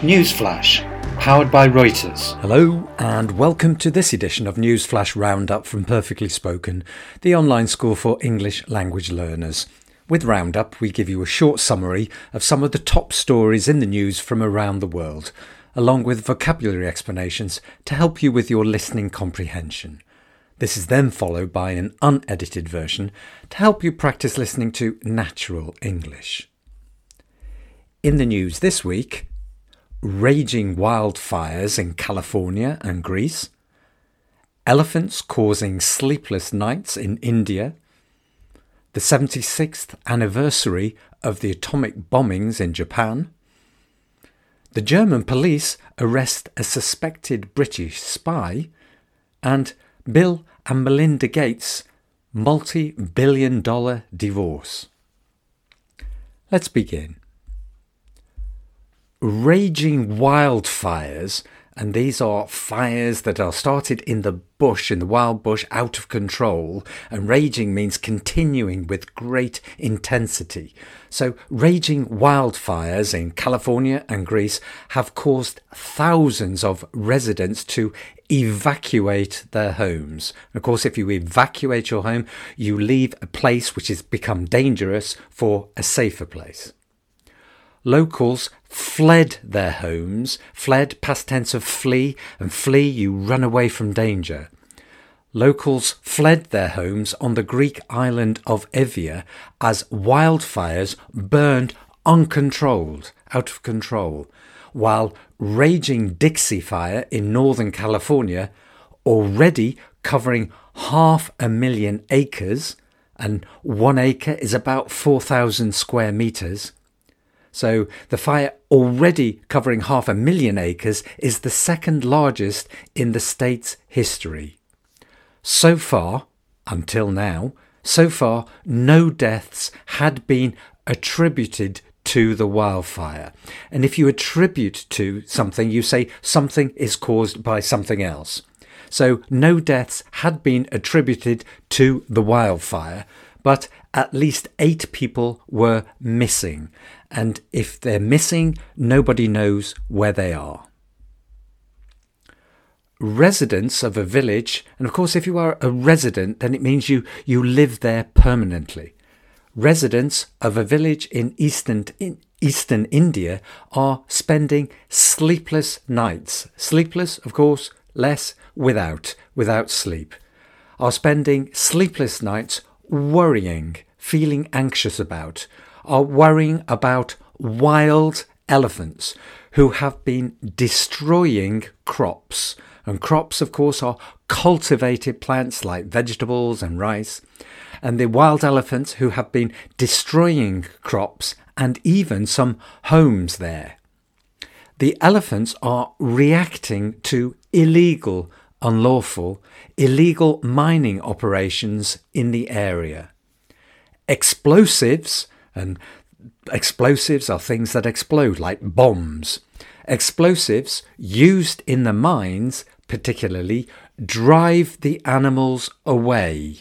Newsflash, powered by Reuters. Hello, and welcome to this edition of Newsflash Roundup from Perfectly Spoken, the online school for English language learners. With Roundup, we give you a short summary of some of the top stories in the news from around the world, along with vocabulary explanations to help you with your listening comprehension. This is then followed by an unedited version to help you practice listening to natural English. In the news this week, raging wildfires in California and Greece, elephants causing sleepless nights in India, the 76th anniversary of the atomic bombings in Japan, the German police arrest a suspected British spy, and Bill and Melinda Gates' multi billion dollar divorce. Let's begin raging wildfires, and these are fires that are started in the bush, in the wild bush, out of control. And raging means continuing with great intensity. So, raging wildfires in California and Greece have caused thousands of residents to evacuate their homes. Of course, if you evacuate your home, you leave a place which has become dangerous for a safer place. Locals fled their homes, fled past tense of flee, and flee you run away from danger. Locals fled their homes on the Greek island of Evia as wildfires burned uncontrolled, out of control, while raging Dixie Fire in Northern California, already covering half a million acres, and one acre is about 4,000 square metres, so the fire, already covering half a million acres, is the second largest in the state's history. So far, until now, so far, no deaths had been attributed to the wildfire. And if you attribute to something, you say something is caused by something else. So no deaths had been attributed to the wildfire, but at least eight people were missing. And if they're missing, nobody knows where they are. Residents of a village, and of course, if you are a resident, then it means you, you live there permanently. Residents of a village in eastern, in eastern India are spending sleepless nights. Sleepless, of course, less without, without sleep. Are spending sleepless nights worrying, feeling anxious about, are worrying about wild elephants who have been destroying crops. And crops, of course, are cultivated plants like vegetables and rice. And the wild elephants who have been destroying crops and even some homes there. The elephants are reacting to illegal, unlawful, illegal mining operations in the area. Explosives and explosives are things that explode, like bombs. Explosives used in the mines, particularly, drive the animals away.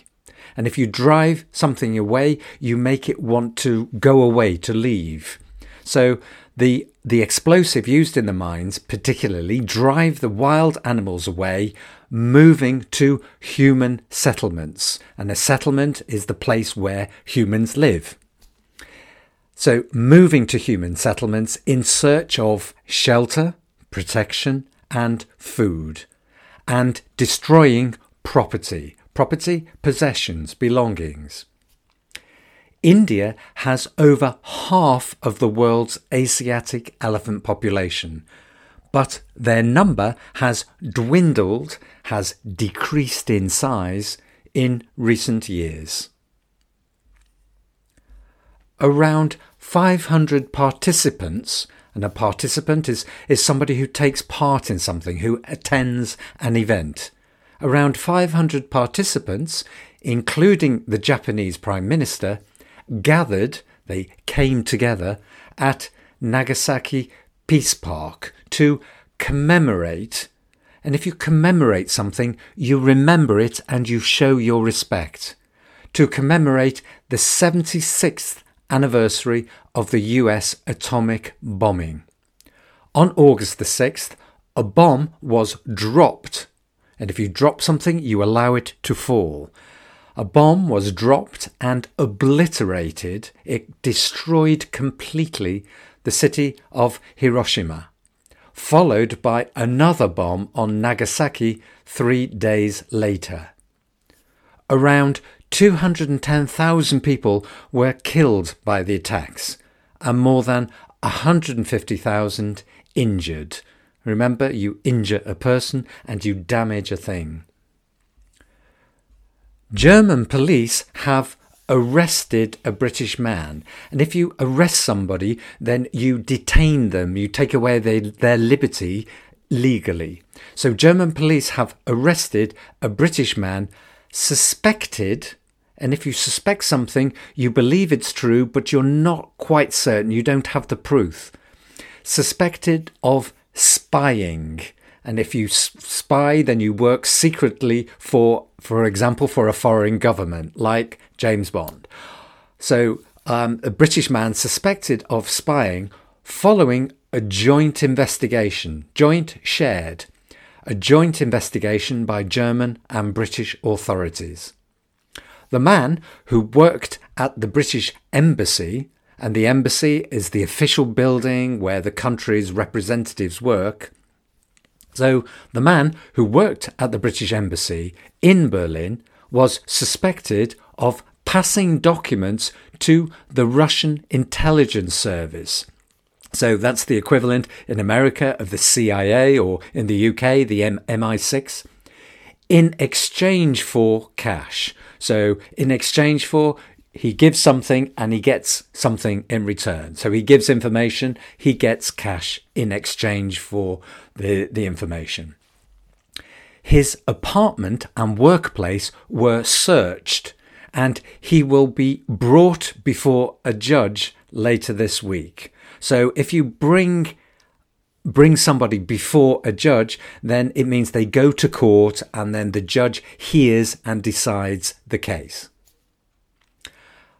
And if you drive something away, you make it want to go away, to leave. So the the explosive used in the mines particularly drive the wild animals away moving to human settlements and a settlement is the place where humans live so, moving to human settlements in search of shelter, protection, and food, and destroying property, property, possessions, belongings. India has over half of the world's Asiatic elephant population, but their number has dwindled, has decreased in size in recent years. Around 500 participants, and a participant is, is somebody who takes part in something, who attends an event. Around 500 participants, including the Japanese Prime Minister, gathered, they came together at Nagasaki Peace Park to commemorate. And if you commemorate something, you remember it and you show your respect. To commemorate the 76th anniversary of the US atomic bombing. On August the 6th, a bomb was dropped. And if you drop something, you allow it to fall. A bomb was dropped and obliterated, it destroyed completely the city of Hiroshima, followed by another bomb on Nagasaki three days later. Around 210,000 people were killed by the attacks and more than 150,000 injured. Remember, you injure a person and you damage a thing. German police have arrested a British man. And if you arrest somebody, then you detain them, you take away their, their liberty legally. So German police have arrested a British man suspected. And if you suspect something, you believe it's true, but you're not quite certain, you don't have the proof. Suspected of spying. And if you spy, then you work secretly for, for example, for a foreign government, like James Bond. So, um, a British man suspected of spying following a joint investigation, joint shared, a joint investigation by German and British authorities. The man who worked at the British Embassy, and the embassy is the official building where the country's representatives work, so the man who worked at the British Embassy in Berlin was suspected of passing documents to the Russian intelligence service. So that's the equivalent in America of the CIA or in the UK, the M- MI6, in exchange for cash. So, in exchange for he gives something and he gets something in return. So he gives information, he gets cash in exchange for the, the information. His apartment and workplace were searched, and he will be brought before a judge later this week. So if you bring bring somebody before a judge, then it means they go to court and then the judge hears and decides the case.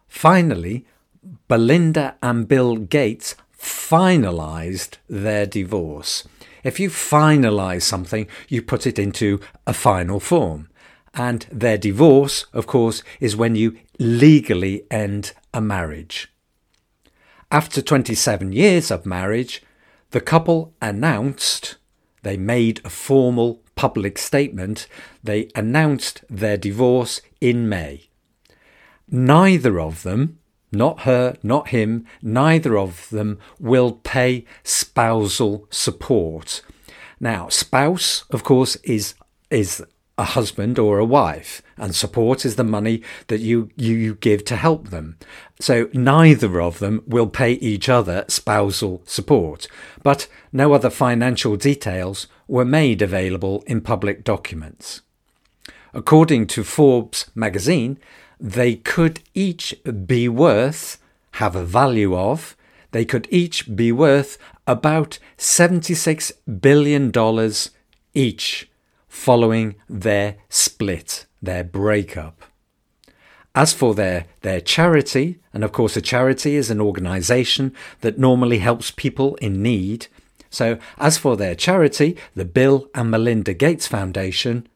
Finally, Melinda and Bill Gates finalized their divorce. If you finalize something, you put it into a final form. And their divorce, of course, is when you legally end a marriage. After 27 years of marriage, the couple announced, they made a formal public statement, they announced their divorce in May. Neither of them, not her, not him, neither of them will pay spousal support. Now, spouse, of course, is is a husband or a wife, and support is the money that you, you, you give to help them. So neither of them will pay each other spousal support, but no other financial details were made available in public documents. According to Forbes magazine, they could each be worth, have a value of, they could each be worth about $76 billion each following their split, their breakup. As for their, their charity, and of course, a charity is an organization that normally helps people in need. So, as for their charity, the Bill and Melinda Gates Foundation,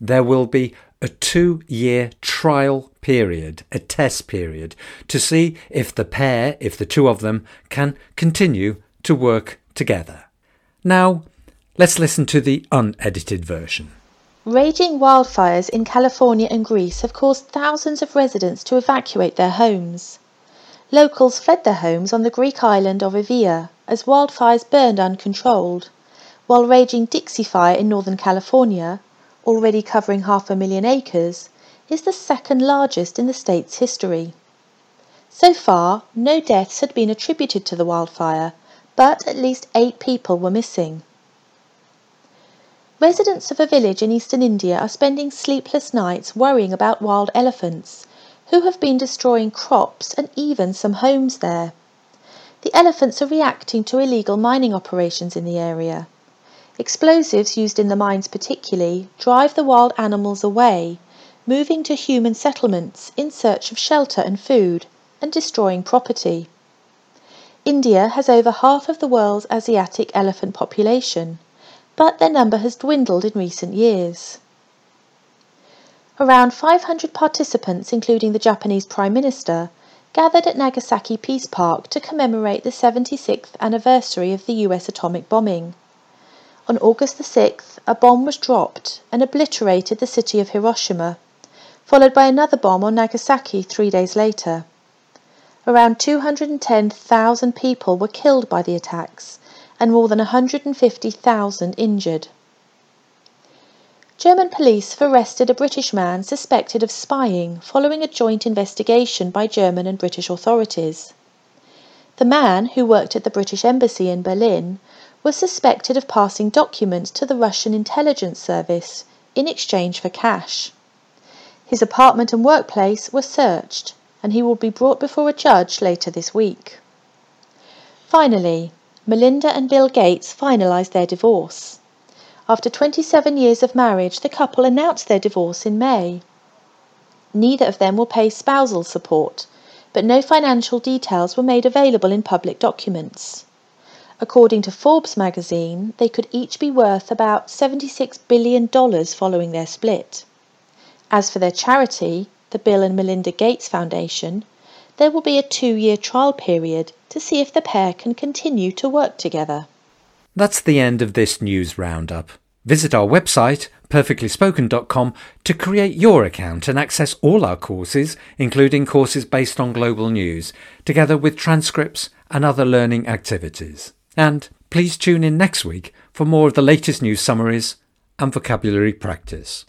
there will be a two year trial period, a test period, to see if the pair, if the two of them, can continue to work together. Now, let's listen to the unedited version. Raging wildfires in California and Greece have caused thousands of residents to evacuate their homes. Locals fled their homes on the Greek island of Evia as wildfires burned uncontrolled, while raging Dixie Fire in Northern California already covering half a million acres, is the second largest in the state's history. So far, no deaths had been attributed to the wildfire, but at least eight people were missing. Residents of a village in eastern India are spending sleepless nights worrying about wild elephants, who have been destroying crops and even some homes there. The elephants are reacting to illegal mining operations in the area. Explosives used in the mines particularly drive the wild animals away, moving to human settlements in search of shelter and food, and destroying property. India has over half of the world's Asiatic elephant population, but their number has dwindled in recent years. Around 500 participants, including the Japanese Prime Minister, gathered at Nagasaki Peace Park to commemorate the 76th anniversary of the US atomic bombing. On August the 6th, a bomb was dropped and obliterated the city of Hiroshima, followed by another bomb on Nagasaki three days later. Around 210,000 people were killed by the attacks and more than 150,000 injured. German police have arrested a British man suspected of spying following a joint investigation by German and British authorities. The man, who worked at the British Embassy in Berlin, was suspected of passing documents to the Russian intelligence service in exchange for cash. His apartment and workplace were searched and he will be brought before a judge later this week. Finally, Melinda and Bill Gates finalised their divorce. After 27 years of marriage, the couple announced their divorce in May. Neither of them will pay spousal support, but no financial details were made available in public documents. According to Forbes magazine, they could each be worth about $76 billion following their split. As for their charity, the Bill and Melinda Gates Foundation, there will be a two year trial period to see if the pair can continue to work together. That's the end of this news roundup. Visit our website, perfectlyspoken.com, to create your account and access all our courses, including courses based on global news, together with transcripts and other learning activities. And please tune in next week for more of the latest news summaries and vocabulary practice.